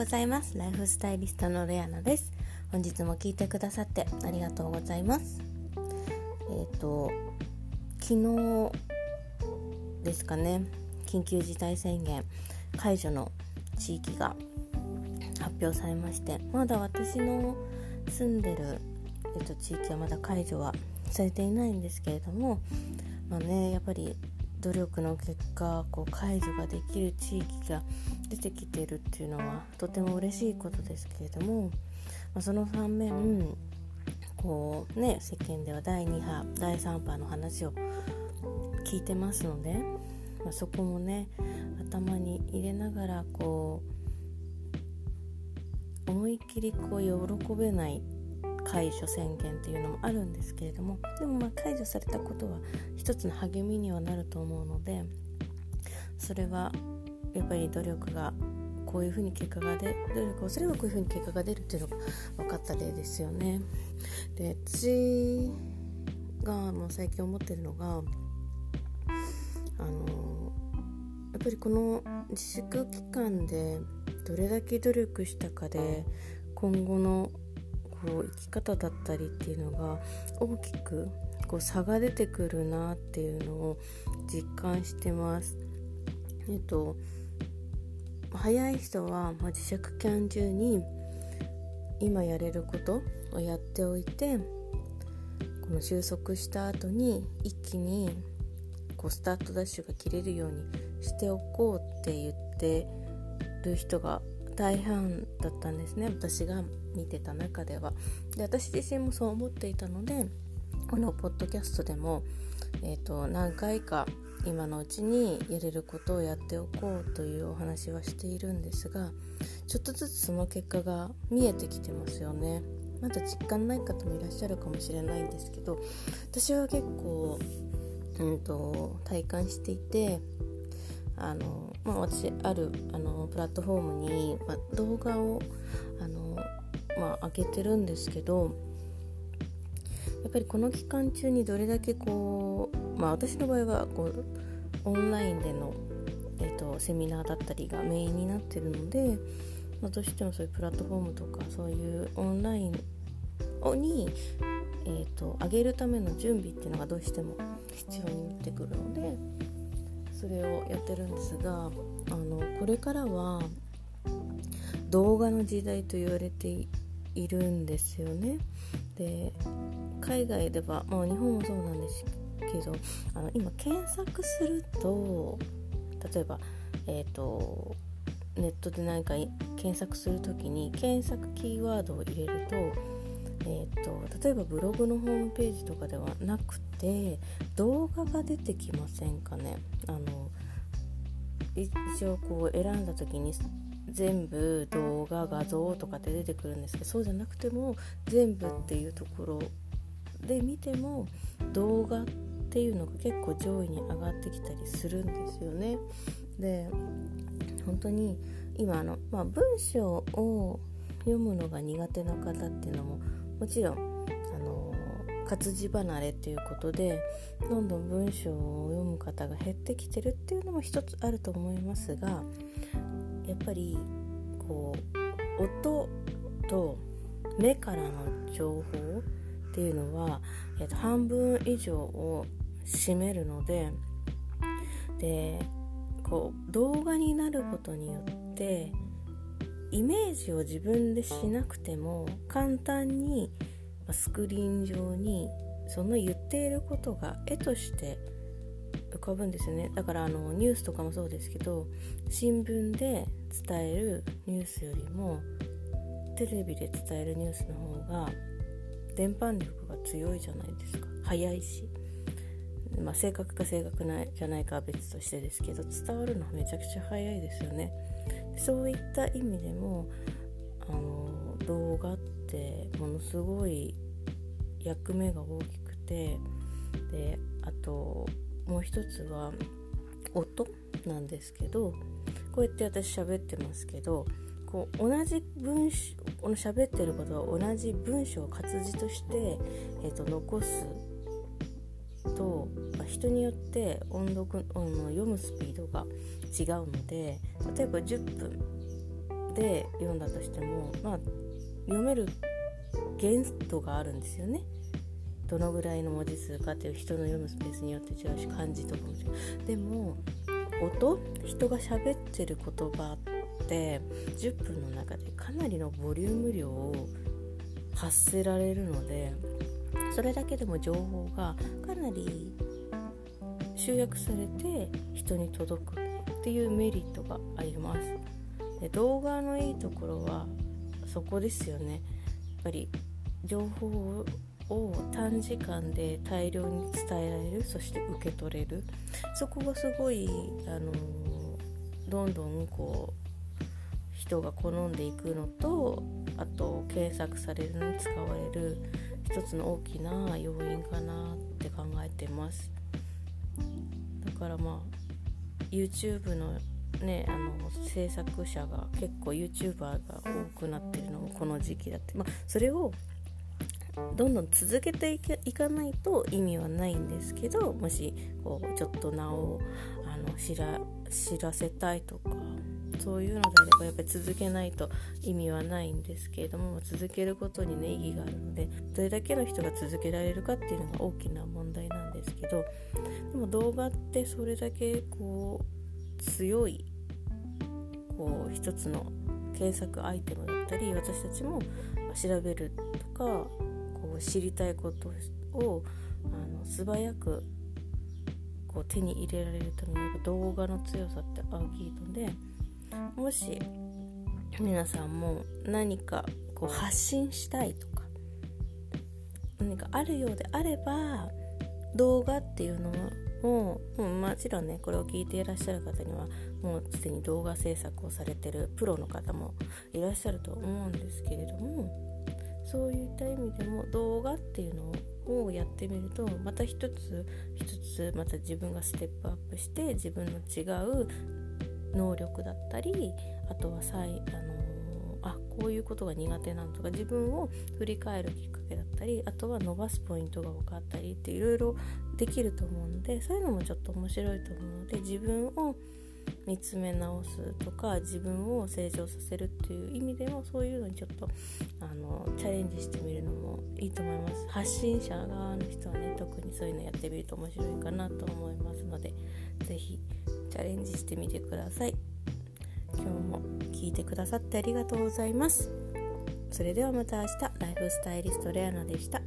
ございます。ライフスタイリストのレアナです。本日も聞いてくださってありがとうございます。えっ、ー、と昨日ですかね。緊急事態宣言解除の地域が発表されましてまだ私の住んでる、えっと、地域はまだ解除はされていないんですけれどもまあねやっぱり努力の結果こう解除ができる地域が出てきてるっていうのはとても嬉しいことですけれども、まあ、その反面こうね世間では第2波第3波の話を聞いてますので、まあ、そこもね頭に入れながらこう思いっきりこう喜べない解除宣言っていうのもあるんですけれどもでもまあ解除されたことは一つの励みにはなると思うのでそれはやっぱり努力がこういうふうに結果が出る努力をすればこういうふうに結果が出るっていうのが分かった例ですよね。で私がもう最近思ってるのがあのやっぱりこの自粛期間でどれだけ努力したかで今後のこう生き方だったりっていうのが大きくこう差が出てくるなっていうのを実感してます。えっと早い人は、まあ、自粛期間中に今やれることをやっておいてこの収束した後に一気にこうスタートダッシュが切れるようにしておこうって言ってる人が大半だったんですね私が見てた中では。で私自身もそう思っていたのでこのポッドキャストでも、えーと、何回か今のうちにやれることをやっておこうというお話はしているんですがちょっとずつその結果が見えてきてますよね。まだ実感ない方もいらっしゃるかもしれないんですけど私は結構、うんと体感していてあの、まあ、私あるあのプラットフォームに、まあ、動画をあの、まあ、上げてるんですけどやっぱりこの期間中にどれだけこう、まあ、私の場合はこうオンラインでの、えーと、セミナーだったりがメインになってるので、まあ、どうしてもそういうプラットフォームとかそういうオンラインに、えーと上げるための準備っていうのがどうしても必要になってくるので。それをやってるんですがあのこれからは動画の時代と言われていいるんですよね。で海外では、まあ、日本もそうなんですけどあの今検索すると例えば、えーと、ネットで何か検索する時に検索キーワードを入れると,、えーと例えばブログのホームページとかではなくて動画が出てきませんかねあの一応こう選んだ時に全部動画画像とかって出てくるんですけどそうじゃなくても全部っていうところで見ても動画っていうのが結構上位に上がってきたりするんですよね。で本当に今あの、まあ、文章を読むのが苦手な方っていうのももちろん活字離れっていうことでどんどん文章を読む方が減ってきてるっていうのも一つあると思いますがやっぱりこう音と目からの情報っていうのは、えっと、半分以上を占めるのででこう動画になることによってイメージを自分でしなくても簡単にスクリーン上にその言っていることが絵として浮かぶんですよね。だからあのニュースとかもそうですけど新聞で伝えるニュースよりもテレビで伝えるニュースの方が伝播力が強いじゃないですか。早いし、まあ、正確か正確なじゃないかは別としてですけど伝わるのはめちゃくちゃ早いですよね。そういった意味でもあの動画っものすごい役目が大きくてであともう一つは音なんですけどこうやって私喋ってますけどこう同じ文章この喋ってることは同じ文章を活字として、えーと、残すと人によって音読の読むスピードが違うので例えば10分で読んだとしてもまあ読める限度があるんですよね。どのぐらいの文字数かっていう人の読むスペースによって違うし漢字とかも違う。でも音？人が喋ってる言葉って10分の中でかなりのボリューム量を発せられるのでそれだけでも情報がかなり集約されて人に届くっていうメリットがあります。で動画のいいところはそこですよね。やっぱり情報を短時間で大量に伝えられるそして受け取れる。そこがすごい、あのどんどんこう人が好んでいくのとあと検索されるのに使われる一つの大きな要因かなって考えてます。だからまあ YouTube のねあの制作者が結構 YouTuber が多くなってるのもこの時期だって。まあそれをどんどん続けていかないと意味はないんですけどもしこうちょっと名をあの知ら知らせたいとかそういうのであればやっぱり続けないと意味はないんですけれども続けることにね意義があるのでどれだけの人が続けられるかっていうのが大きな問題なんですけどでも動画ってそれだけこう強いこう一つの検索アイテムだったり私たちも調べるとか知りたいことをあの素早くこう手に入れられるために動画の強さって大きいのでもし皆さんも何かこう発信したいとか何かあるようであれば動画っていうのもうもちろんねこれを聞いていらっしゃる方にはもうすでに動画制作をされてるプロの方もいらっしゃると思うんですけれどもそういった意味でも動画っていうのをやってみるとまた一つ一つまた自分がステップアップして自分の違う能力だったりあとはさいあのあこういうことが苦手なのとか自分を振り返るきっかけだったりあとは伸ばすポイントが分かったりっていろいろできると思うのでそういうのもちょっと面白いと思うので自分を見つめ直すとか自分を成長させるっていう意味でもそういうのにちょっとあのチャレンジしてみるのもいいと思います。発信者側の人はね特にそういうのやってみると面白いかなと思いますので是非チャレンジしてみてください。今日も聞いてくださってありがとうございます。それではまた明日ライフスタイリストレアナでした。